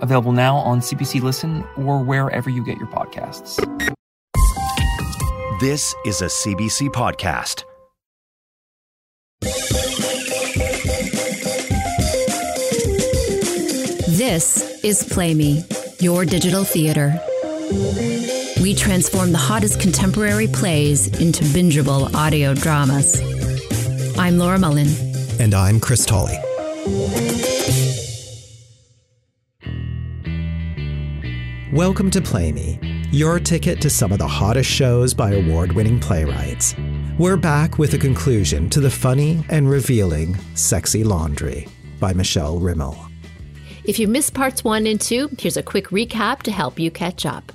available now on CBC Listen or wherever you get your podcasts. This is a CBC podcast. This is Play Me, your digital theater. We transform the hottest contemporary plays into bingeable audio dramas. I'm Laura Mullen. And I'm Chris Tolley. Welcome to Play Me, your ticket to some of the hottest shows by award winning playwrights. We're back with a conclusion to the funny and revealing Sexy Laundry by Michele Riml. If you missed parts one and two, here's a quick recap to help you catch up.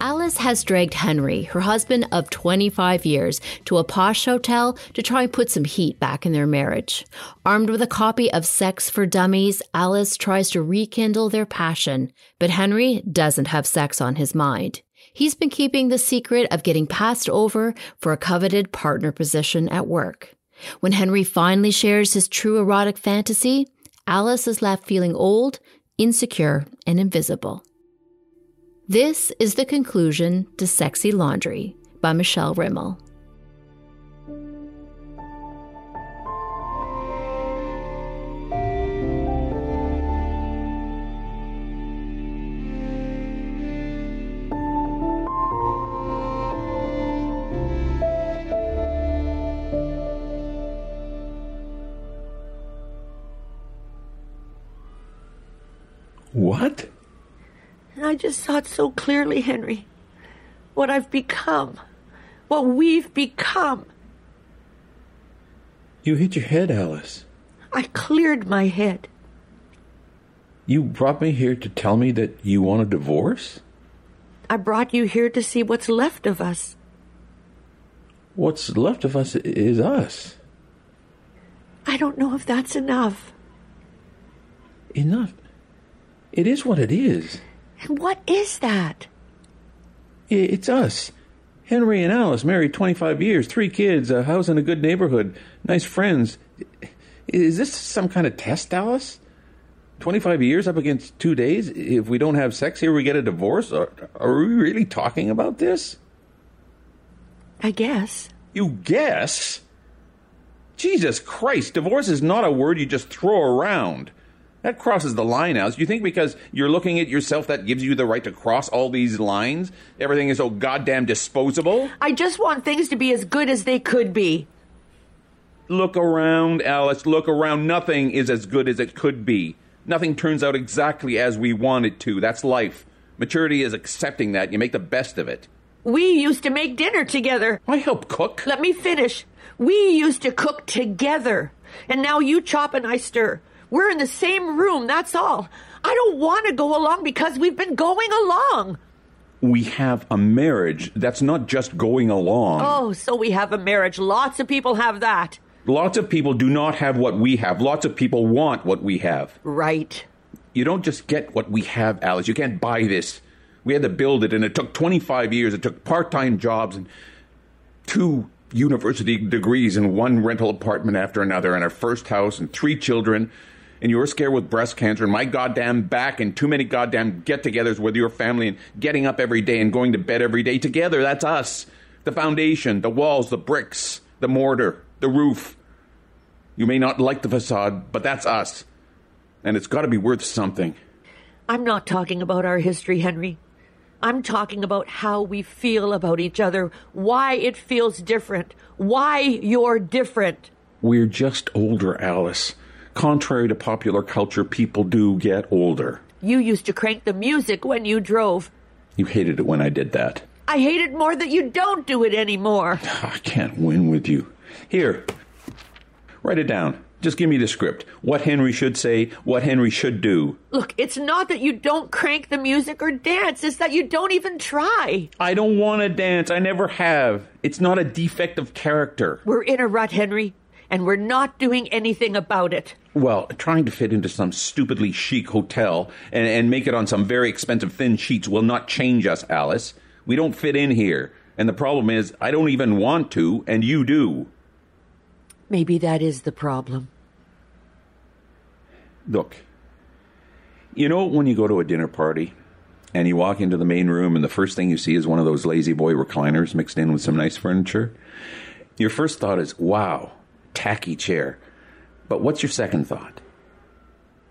Alice has dragged Henry, her husband of 25 years, to a posh hotel to try and put some heat back in their marriage. Armed with a copy of Sex for Dummies, Alice tries to rekindle their passion, but Henry doesn't have sex on his mind. He's been keeping the secret of getting passed over for a coveted partner position at work. When Henry finally shares his true erotic fantasy, Alice is left feeling old, insecure, and invisible. This is the conclusion to Sexy Laundry by Michele Riml. I just saw it so clearly, Henry. What I've become. What we've become. You hit your head, Alice. I cleared my head. You brought me here to tell me that you want a divorce? I brought you here to see what's left of us. What's left of us is us. I don't know if that's enough. Enough? It is what it is. And what is that? It's us. Henry and Alice married 25 years, three kids, a house in a good neighborhood, nice friends. Is this some kind of test, Alice? 25 years up against two days? If we don't have sex here, we get a divorce? Are, are we really talking about this? I guess. You guess? Jesus Christ, divorce is not a word you just throw around. That crosses the line, Alice. Do you think because you're looking at yourself that gives you the right to cross all these lines? Everything is so goddamn disposable? I just want things to be as good as they could be. Look around, Alice. Look around. Nothing is as good as it could be. Nothing turns out exactly as we want it to. That's life. Maturity is accepting that. You make the best of it. We used to make dinner together. I help cook. Let me finish. We used to cook together. And now you chop and I stir. We're in the same room, that's all. I don't want to go along because we've been going along. We have a marriage that's not just going along. Oh, so we have a marriage. Lots of people have that. Lots of people do not have what we have. Lots of people want what we have. Right. You don't just get what we have, Alice. You can't buy this. We had to build it, and it took 25 years. It took part time jobs and two university degrees and one rental apartment after another, and our first house and three children. And you were scared with breast cancer and my goddamn back and too many goddamn get togethers with your family and getting up every day and going to bed every day together. That's us. The foundation, the walls, the bricks, the mortar, the roof. You may not like the facade, but that's us. And it's got to be worth something. I'm not talking about our history, Henry. I'm talking about how we feel about each other, why it feels different, why you're different. We're just older, Alice. Contrary to popular culture, people do get older. You used to crank the music when you drove. You hated it when I did that. I hate it more that you don't do it anymore. I can't win with you. Here, write it down. Just give me the script. What Henry should say, what Henry should do. Look, it's not that you don't crank the music or dance, it's that you don't even try. I don't want to dance. I never have. It's not a defect of character. We're in a rut, Henry, and we're not doing anything about it. Well, trying to fit into some stupidly chic hotel and, and make it on some very expensive thin sheets will not change us, Alice. We don't fit in here. And the problem is, I don't even want to, and you do. Maybe that is the problem. Look, you know when you go to a dinner party and you walk into the main room and the first thing you see is one of those lazy boy recliners mixed in with some nice furniture? Your first thought is, wow, tacky chair. But what's your second thought?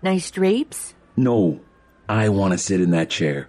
Nice drapes? No, I want to sit in that chair.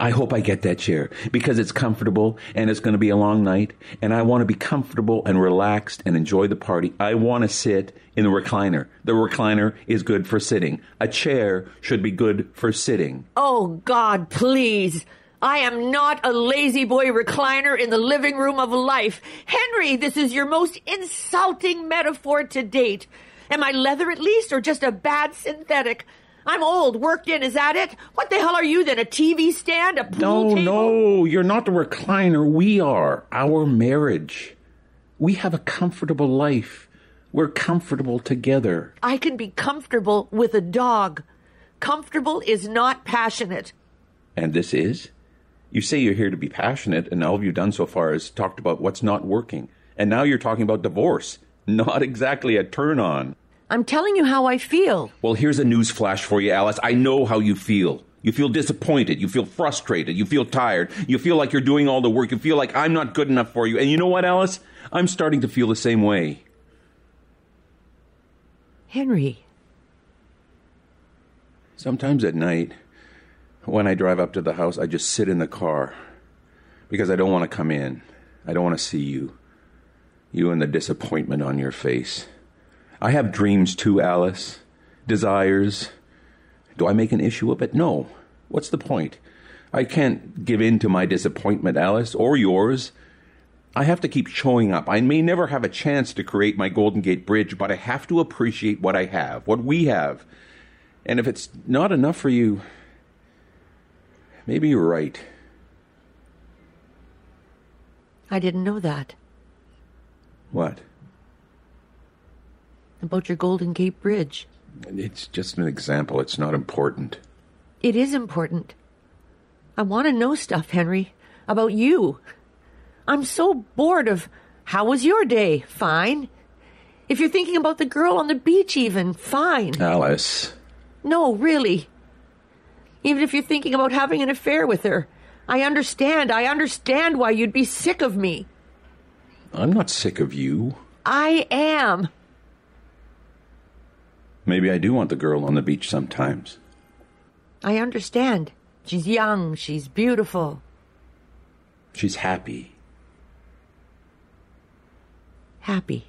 I hope I get that chair because it's comfortable and it's going to be a long night and I want to be comfortable and relaxed and enjoy the party. I want to sit in the recliner. The recliner is good for sitting. A chair should be good for sitting. Oh, God, please. I am not a lazy boy recliner in the living room of life. Henry, this is your most insulting metaphor to date. Am I leather at least or just a bad synthetic? I'm old, worked in, is that it? What the hell are you then? A TV stand? A pool No, table? no, you're not the recliner. We are. Our marriage. We have a comfortable life. We're comfortable together. I can be comfortable with a dog. Comfortable is not passionate. And this is? You say you're here to be passionate, and all you've done so far is talked about what's not working. And now you're talking about divorce. Not exactly a turn on. I'm telling you how I feel. Well, here's a news flash for you, Alice. I know how you feel. You feel disappointed. You feel frustrated. You feel tired. You feel like you're doing all the work. You feel like I'm not good enough for you. And you know what, Alice? I'm starting to feel the same way. Henry, Sometimes at night, when I drive up to the house, I just sit in the car because I don't want to come in. I don't want to see you. You and the disappointment on your face. I have dreams too, Alice. Desires. Do I make an issue of it? No. What's the point? I can't give in to my disappointment, Alice, or yours. I have to keep showing up. I may never have a chance to create my Golden Gate Bridge, but I have to appreciate what I have, what we have. And if it's not enough for you, maybe you're right. I didn't know that. What? About your Golden Gate Bridge. It's just an example. It's not important. It is important. I want to know stuff, Henry, about you. I'm so bored of how was your day? Fine. If you're thinking about the girl on the beach, even, fine. Alice. No, really. Even if you're thinking about having an affair with her, I understand. I understand why you'd be sick of me. I'm not sick of you. I am. Maybe I do want the girl on the beach sometimes. I understand. She's young. She's beautiful. She's happy. Happy.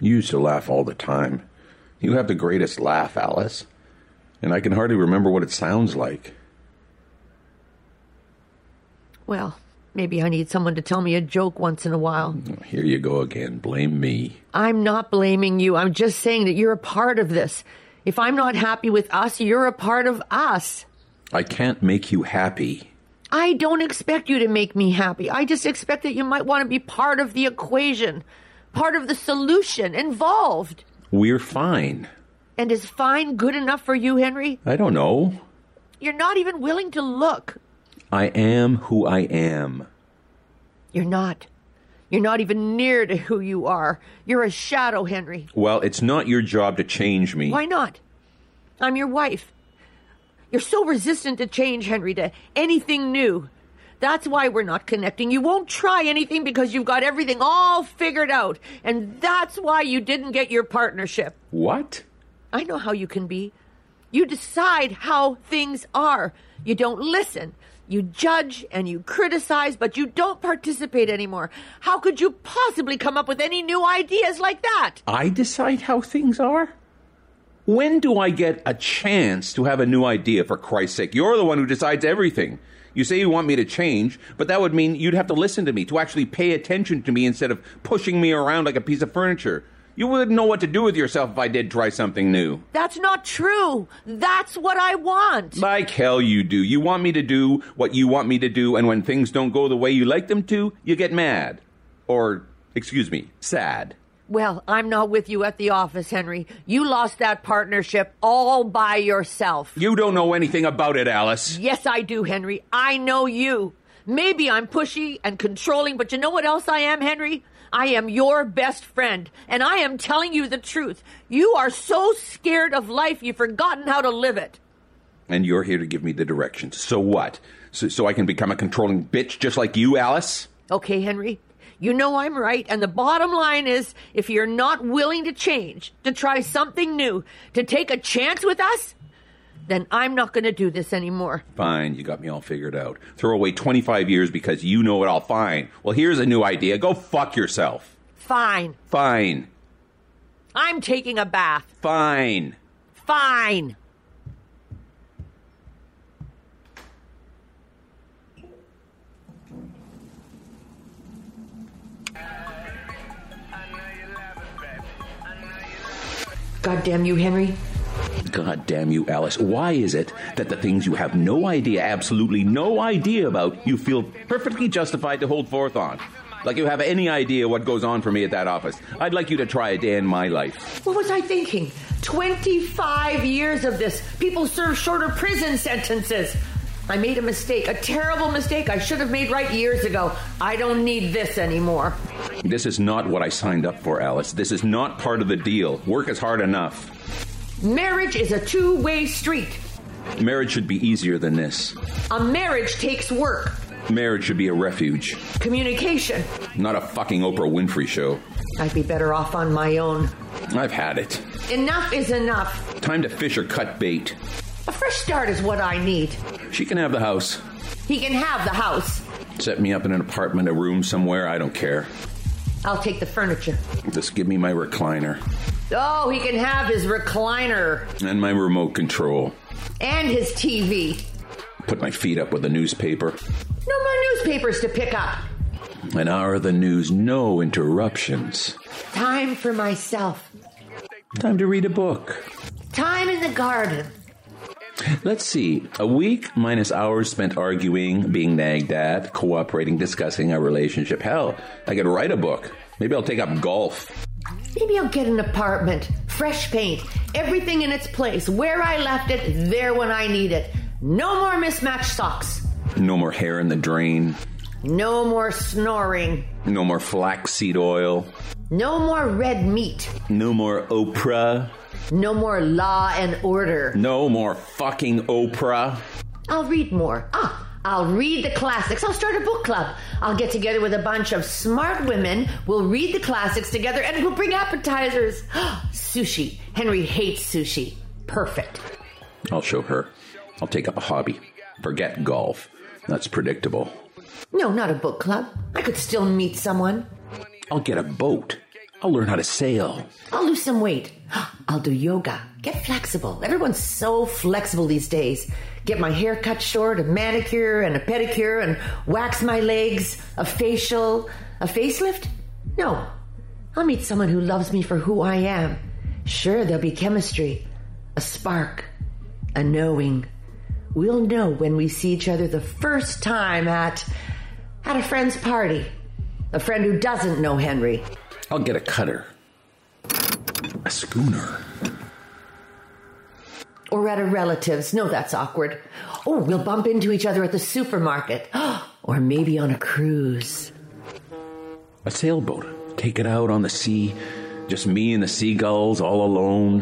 You used to laugh all the time. You have the greatest laugh, Alice. And I can hardly remember what it sounds like. Well, maybe I need someone to tell me a joke once in a while. Here you go again. Blame me. I'm not blaming you. I'm just saying that you're a part of this. If I'm not happy with us, you're a part of us. I can't make you happy. I don't expect you to make me happy. I just expect that you might want to be part of the equation, part of the solution, involved. We're fine. And is fine good enough for you, Henry? I don't know. You're not even willing to look. I am who I am. You're not. You're not even near to who you are. You're a shadow, Henry. Well, it's not your job to change me. Why not? I'm your wife. You're so resistant to change, Henry, to anything new. That's why we're not connecting. You won't try anything because you've got everything all figured out. And that's why you didn't get your partnership. What? I know how you can be. You decide how things are. You don't listen. You judge and you criticize, but you don't participate anymore. How could you possibly come up with any new ideas like that? I decide how things are? When do I get a chance to have a new idea, for Christ's sake? You're the one who decides everything. You say you want me to change, but that would mean you'd have to listen to me, to actually pay attention to me instead of pushing me around like a piece of furniture. You wouldn't know what to do with yourself if I did try something new. That's not true. That's what I want. Like hell you do. You want me to do what you want me to do, and when things don't go the way you like them to, you get mad. Or, excuse me, sad. Well, I'm not with you at the office, Henry. You lost that partnership all by yourself. You don't know anything about it, Alice. Yes, I do, Henry. I know you. Maybe I'm pushy and controlling, but you know what else I am, Henry? I am your best friend, and I am telling you the truth. You are so scared of life, you've forgotten how to live it. And you're here to give me the directions. So what? So, so I can become a controlling bitch just like you, Alice? Okay, Henry. You know I'm right, and the bottom line is if you're not willing to change, to try something new, to take a chance with us, then I'm not going to do this anymore. Fine, you got me all figured out. Throw away 25 years because you know it all fine. Well, here's a new idea. Go fuck yourself. Fine. Fine. I'm taking a bath. Fine. Fine. God damn you, Henry. God damn you, Alice. Why is it that the things you have no idea, absolutely no idea about, you feel perfectly justified to hold forth on? Like you have any idea what goes on for me at that office. I'd like you to try a day in my life. What was I thinking? 25 years of this. People serve shorter prison sentences. I made a mistake, a terrible mistake I should have made right years ago. I don't need this anymore. This is not what I signed up for, Alice. This is not part of the deal. Work is hard enough. Marriage is a two way street. Marriage should be easier than this. A marriage takes work, Marriage should be a refuge, communication. not a fucking Oprah Winfrey show. I'd be better off on my own. I've had it. Enough is enough. Time to fish or cut bait. A fresh start is what I need. She can have the house. He can have the house. Set me up in an apartment, a room somewhere, I don't care. I'll take the furniture. Just give me my recliner Oh, he can have his recliner and my remote control. and his TV. Put my feet up with a newspaper. No more newspapers to pick up. An hour of the news, no interruptions. Time for myself. Time to read a book. Time in the garden. Let's see. A week minus hours spent arguing, being nagged at, cooperating, discussing our relationship. Hell, I could write a book. Maybe I'll take up golf. Maybe I'll get an apartment, fresh paint, everything in its place, where I left it, there when I need it. No more mismatched socks. No more hair in the drain. No more snoring. No more flaxseed oil. No more red meat. No more Oprah. No more law and order. No more fucking Oprah. I'll read more. Ah, I'll read the classics. I'll start a book club. I'll get together with a bunch of smart women. We'll read the classics together and we'll bring appetizers. sushi. Henry hates sushi. Perfect. I'll show her. I'll take up a hobby. Forget golf. That's predictable. No, not a book club. I could still meet someone. I'll get a boat. I'll learn how to sail. I'll lose some weight. I'll do yoga. Get flexible. Everyone's so flexible these days. Get my hair cut short, a manicure and a pedicure, and wax my legs, a facial, a facelift? No. I'll meet someone who loves me for who I am. Sure, there'll be chemistry, a spark, a knowing. We'll know when we see each other the first time at at a friend's party. A friend who doesn't know Henry. I'll get a cutter. A schooner. Or at a relative's. No, that's awkward. Oh, we'll bump into each other at the supermarket. Or maybe on a cruise. A sailboat. Take it out on the sea. Just me and the seagulls all alone.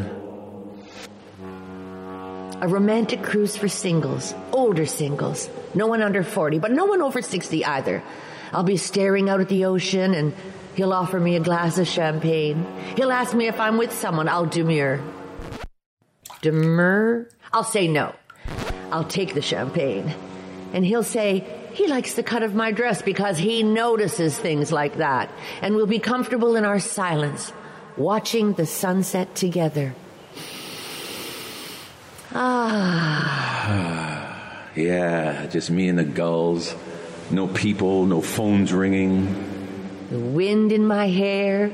A romantic cruise for singles, older singles. No one under 40, but no one over 60 either. I'll be staring out at the ocean and he'll offer me a glass of champagne. He'll ask me if I'm with someone. I'll demur. Demur? I'll say no. I'll take the champagne. And he'll say he likes the cut of my dress because he notices things like that. And we'll be comfortable in our silence, watching the sunset together. Ah. Yeah, just me and the gulls. No people, no phones ringing. The wind in my hair,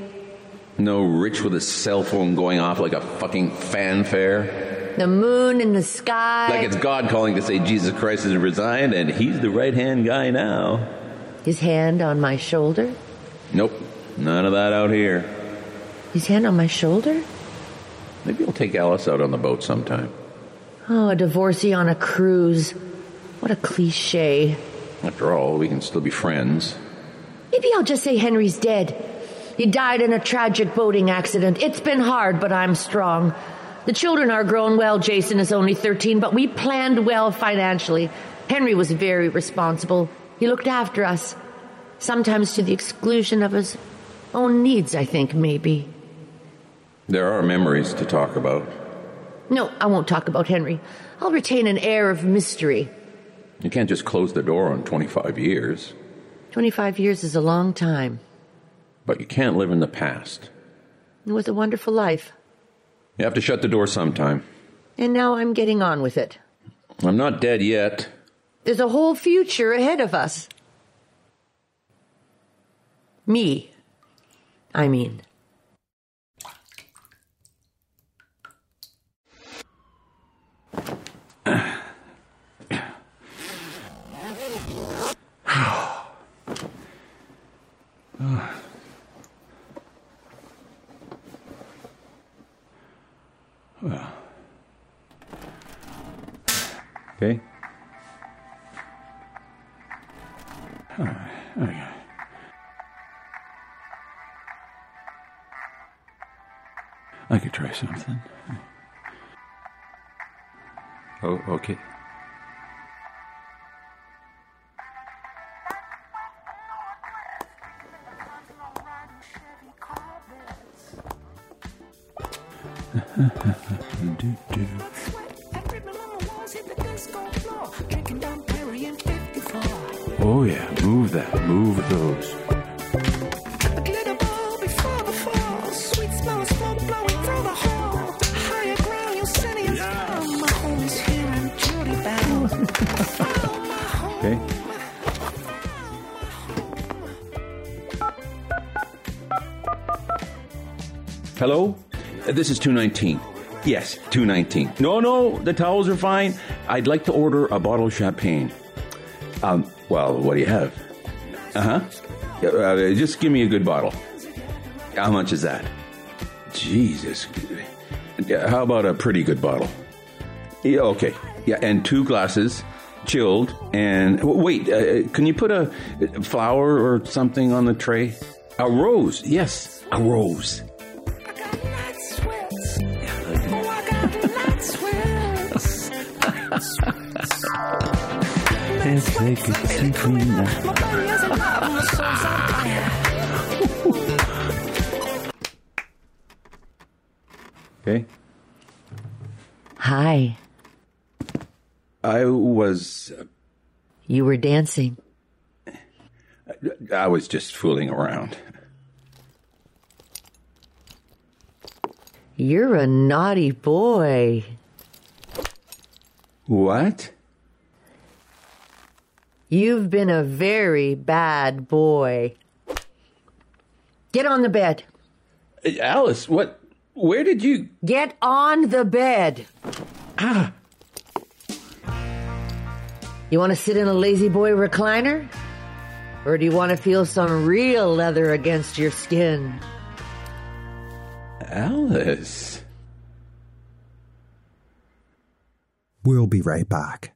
No Rich with his cell phone going off like a fucking fanfare. The moon in the sky. Like it's God calling to say Jesus Christ has resigned and he's the right hand guy now. His hand on my shoulder. Nope, none of that out here. His hand on my shoulder? Maybe I'll take Alice out on the boat sometime. Oh, a divorcee on a cruise. What a cliche. After all, we can still be friends. Maybe I'll just say Henry's dead. He died in a tragic boating accident. It's been hard, but I'm strong. The children are grown well. Jason is only 13, but we planned well financially. Henry was very responsible. He looked after us. Sometimes to the exclusion of his own needs, I think, maybe. There are memories to talk about. No, I won't talk about Henry. I'll retain an air of mystery. You can't just close the door on 25 years. 25 years is a long time. But you can't live in the past. It was a wonderful life. You have to shut the door sometime. And now I'm getting on with it. I'm not dead yet. There's a whole future ahead of us. Me. I mean. Okay? All right. Okay. I could try something. Oh, okay. Hello? Uh, This is 219. Yes, 219. No, no, the towels are fine. I'd like to order a bottle of champagne. Um, well, what do you have? Uh-huh. Uh, just give me a good bottle. How much is that? Jesus. How about a pretty good bottle? Yeah, okay. Yeah, and two glasses, chilled. And wait, uh, can you put a uh, flower or something on the tray? A rose. Yes, a rose. Okay. Hi. I was. Uh, you were dancing. I was just fooling around. You're a naughty boy. What? You've been a very bad boy. Get on the bed. Alice, what? Where did you. Get on the bed. Ah! You want to sit in a lazy boy recliner? Or do you want to feel some real leather against your skin? Alice. We'll be right back.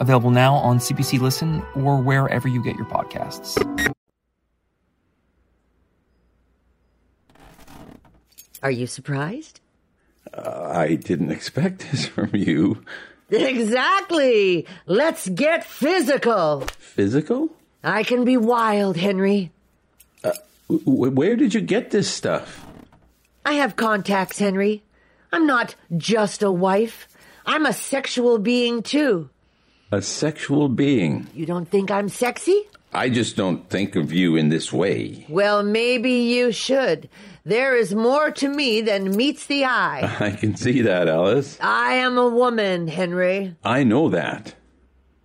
available now on CBC Listen or wherever you get your podcasts. Are you surprised? Uh, I didn't expect this from you. Exactly. Let's get physical. Physical? I can be wild, Henry. W- where did you get this stuff? I have contacts, Henry. I'm not just a wife. I'm a sexual being too. A sexual being. You don't think I'm sexy? I just don't think of you in this way. Well, maybe you should. There is more to me than meets the eye. I can see that, Alice. I am a woman, Henry. I know that.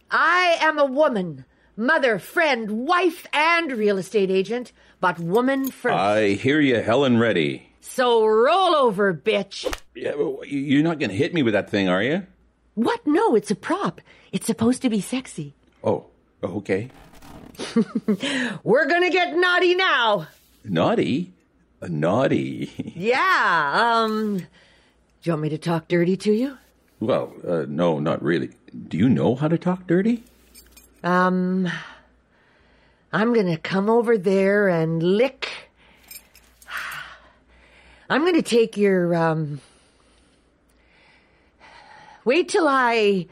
I am a woman. Mother, friend, wife, and real estate agent, but woman first. I hear you, Helen Reddy. So roll over, bitch. Yeah, you're not going to hit me with that thing, are you? What? No, it's a prop. It's supposed to be sexy. Oh, okay. We're gonna get naughty now. Naughty? A naughty? Yeah, um. Do you want me to talk dirty to you? Well, uh, no, not really. Do you know how to talk dirty? Um. I'm gonna come over there and lick. I'm gonna take your, um. Wait till I.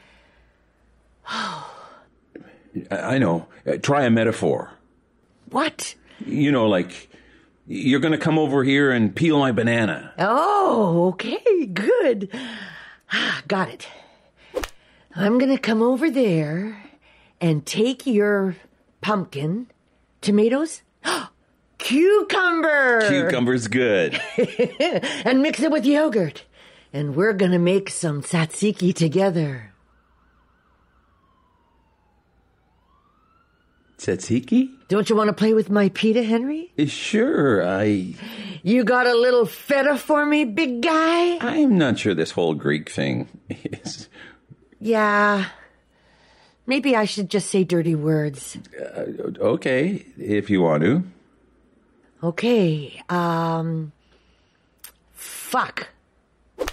I know. Uh, try a metaphor. What? You know, like, you're going to come over here and peel my banana. Oh, okay, good. Ah, Got it. I'm gonna come over there and take your pumpkin, tomatoes, cucumber, Cucumber's good. and mix it with yogurt. And we're gonna make some tzatziki together. Tzatziki? Don't you want to play with my pita, Henry? Uh, Sure, I. You got a little feta for me, big guy? I'm not sure this whole Greek thing is. Yeah. Maybe I should just say dirty words. Okay, if you want to. Okay, um. Fuck.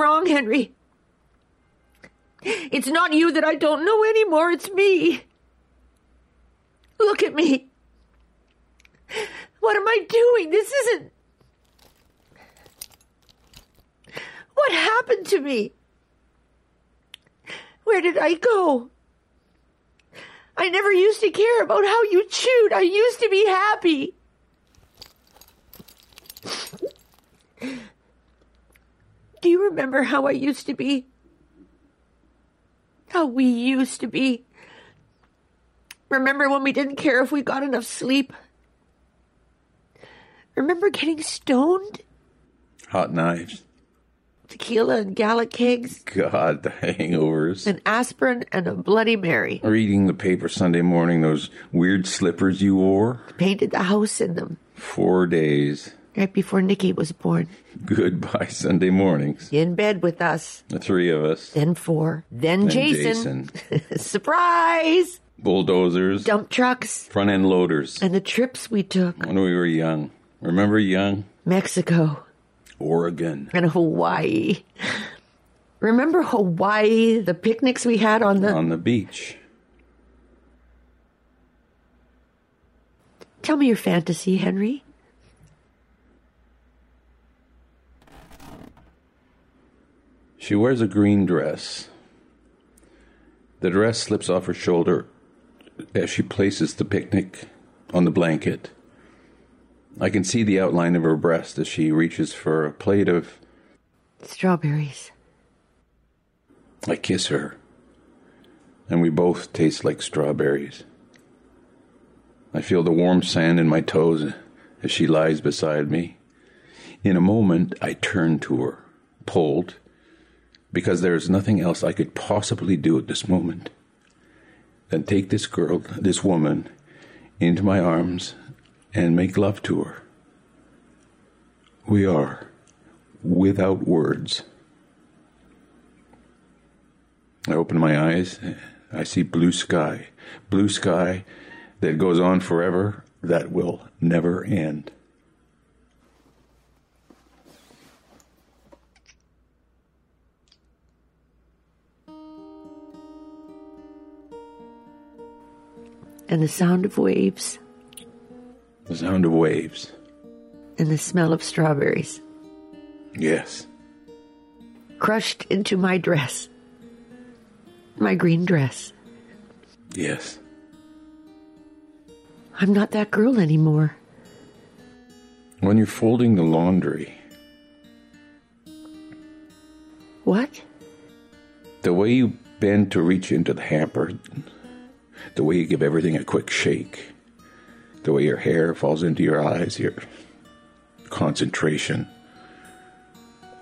wrong, Henry. It's not you that I don't know anymore, it's me. Look at me. What am I doing? This isn't. What happened to me? Where did I go? I never used to care about how you chewed. I used to be happy. Do you remember how I used to be? How we used to be? Remember when we didn't care if we got enough sleep? Remember getting stoned? Hot knives. Tequila and Gallic kegs, God, the hangovers. an aspirin, and a Bloody Mary. Reading the paper Sunday morning, those weird slippers you wore. Painted the house in them Four days. Right before Nikki was born. Goodbye Sunday mornings. In bed with us. The three of us. Then four. Then, Then Jason. Surprise! Bulldozers. Dump trucks. Front end loaders. And the trips we took. When we were young. Remember young? Mexico Oregon. and Hawaii. Remember Hawaii, the picnics we had on the. On the beach. Tell me your fantasy, Henry. She wears a green dress. The dress slips off her shoulder as she places the picnic on the blanket. I can see the outline of her breast as she reaches for a plate of. Strawberries. I kiss her, and we both taste like strawberries. I feel the warm sand in my toes as she lies beside me. In a moment, I turn to her, pulled, because there is nothing else I could possibly do at this moment than take this girl, this woman, into my arms and make love to her. We are without words. I open my eyes. I see blue sky. Blue sky that goes on forever, that will never end. And the sound of waves. The sound of waves. And the smell of strawberries. Yes. Crushed into my dress. My green dress. Yes. I'm not that girl anymore. When you're folding the laundry. What? The way you bend to reach into the hamper, the way you give everything a quick shake, the way your hair falls into your eyes, your concentration,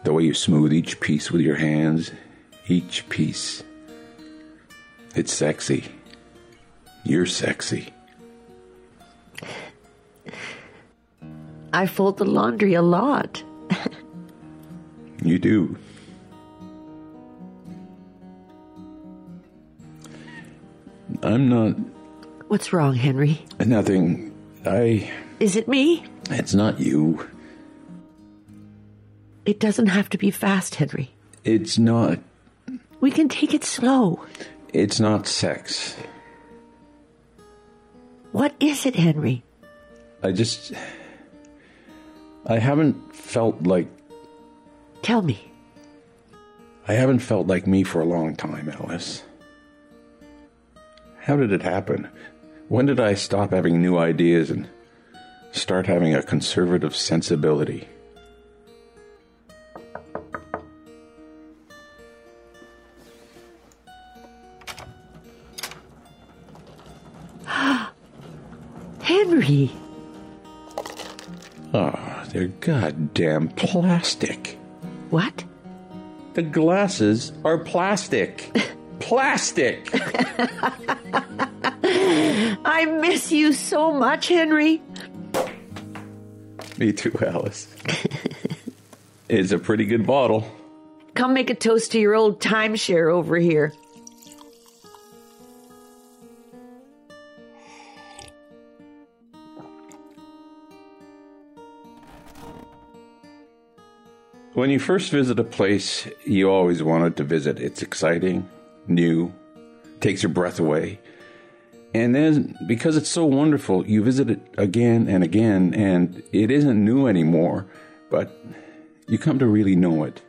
the way you smooth each piece with your hands, each piece. It's sexy. You're sexy. I fold the laundry a lot. You do. I'm not. What's wrong, Henry? Nothing. I. Is it me? It's not you. It doesn't have to be fast, Henry. It's not. We can take it slow. It's not sex. What is it, Henry? I just. I haven't felt like. Tell me. I haven't felt like me for a long time, Alice. How did it happen? When did I stop having new ideas and start having a conservative sensibility? Henry! Oh, they're goddamn plastic. What? The glasses are plastic. plastic! I miss you so much, Henry. Me too, Alice. it's a pretty good bottle. Come make a toast to your old timeshare over here. When you first visit a place you always wanted to visit, it's exciting, new, takes your breath away. And then, because it's so wonderful, you visit it again and again, and it isn't new anymore, but you come to really know it.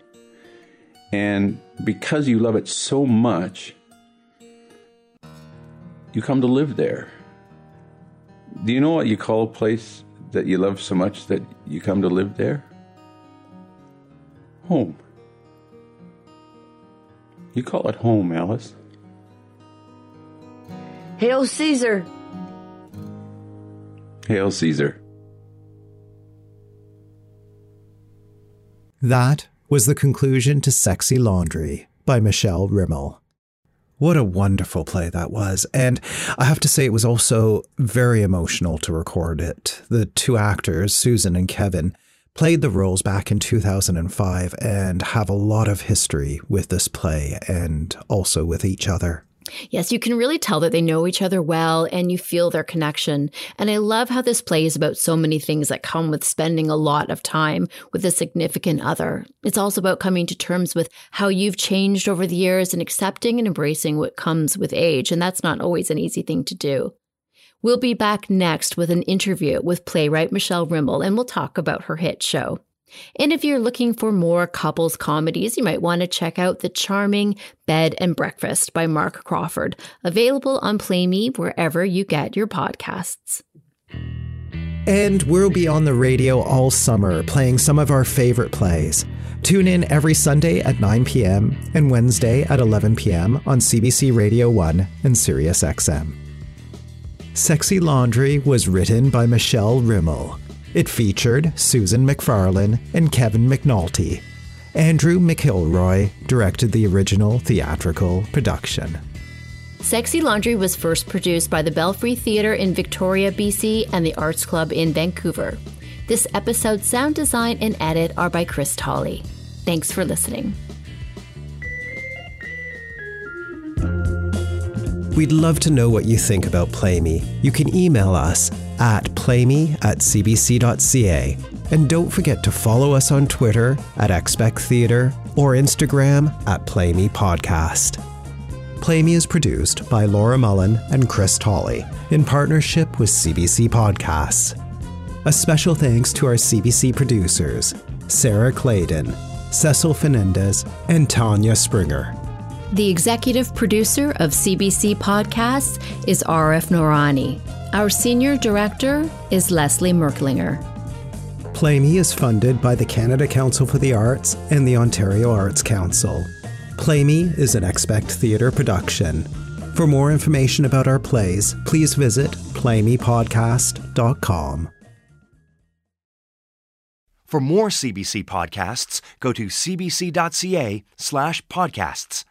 And because you love it so much, you come to live there. Do you know what you call a place that you love so much that you come to live there? Home. You call it home, Alice. Hail Caesar! Hail Caesar. That was the conclusion to Sexy Laundry by Michele Riml. What a wonderful play that was. And I have to say, it was also very emotional to record it. The two actors, Susan and Kevin, played the roles back in 2005 and have a lot of history with this play and also with each other. Yes, you can really tell that they know each other well and you feel their connection. And I love how this play is about so many things that come with spending a lot of time with a significant other. It's also about coming to terms with how you've changed over the years and accepting and embracing what comes with age. And that's not always an easy thing to do. We'll be back next with an interview with playwright Michele Riml, and we'll talk about her hit show. And if you're looking for more couples comedies, you might want to check out The Charming Bed and Breakfast by Mark Crawford, available on Play Me wherever you get your podcasts. And we'll be on the radio all summer playing some of our favorite plays. Tune in every Sunday at 9 p.m. and Wednesday at 11 p.m. on CBC Radio 1 and Sirius XM. Sexy Laundry was written by Michele Riml. It featured Susan McFarlane and Kevin McNulty. Andrew McIlroy directed the original theatrical production. Sexy Laundry was first produced by the Belfry Theatre in Victoria, BC, and the Arts Club in Vancouver. This episode's sound design and edit are by Chris Tolley. Thanks for listening. We'd love to know what you think about Play Me. You can email us at playme at cbc.ca. And don't forget to follow us on Twitter at Expect Theatre or Instagram at Play Me Podcast. Play Me is produced by Laura Mullen and Chris Tolley in partnership with CBC Podcasts. A special thanks to our CBC producers, Sarah Claydon, Cecil Fernandez, and Tanya Springer. The executive producer of CBC Podcasts is Arif Noorani. Our senior director is Leslie Merklinger. Play Me is funded by the Canada Council for the Arts and the Ontario Arts Council. Play Me is an Expect Theatre production. For more information about our plays, please visit playmepodcast.com. For more CBC podcasts, go to cbc.ca slash podcasts.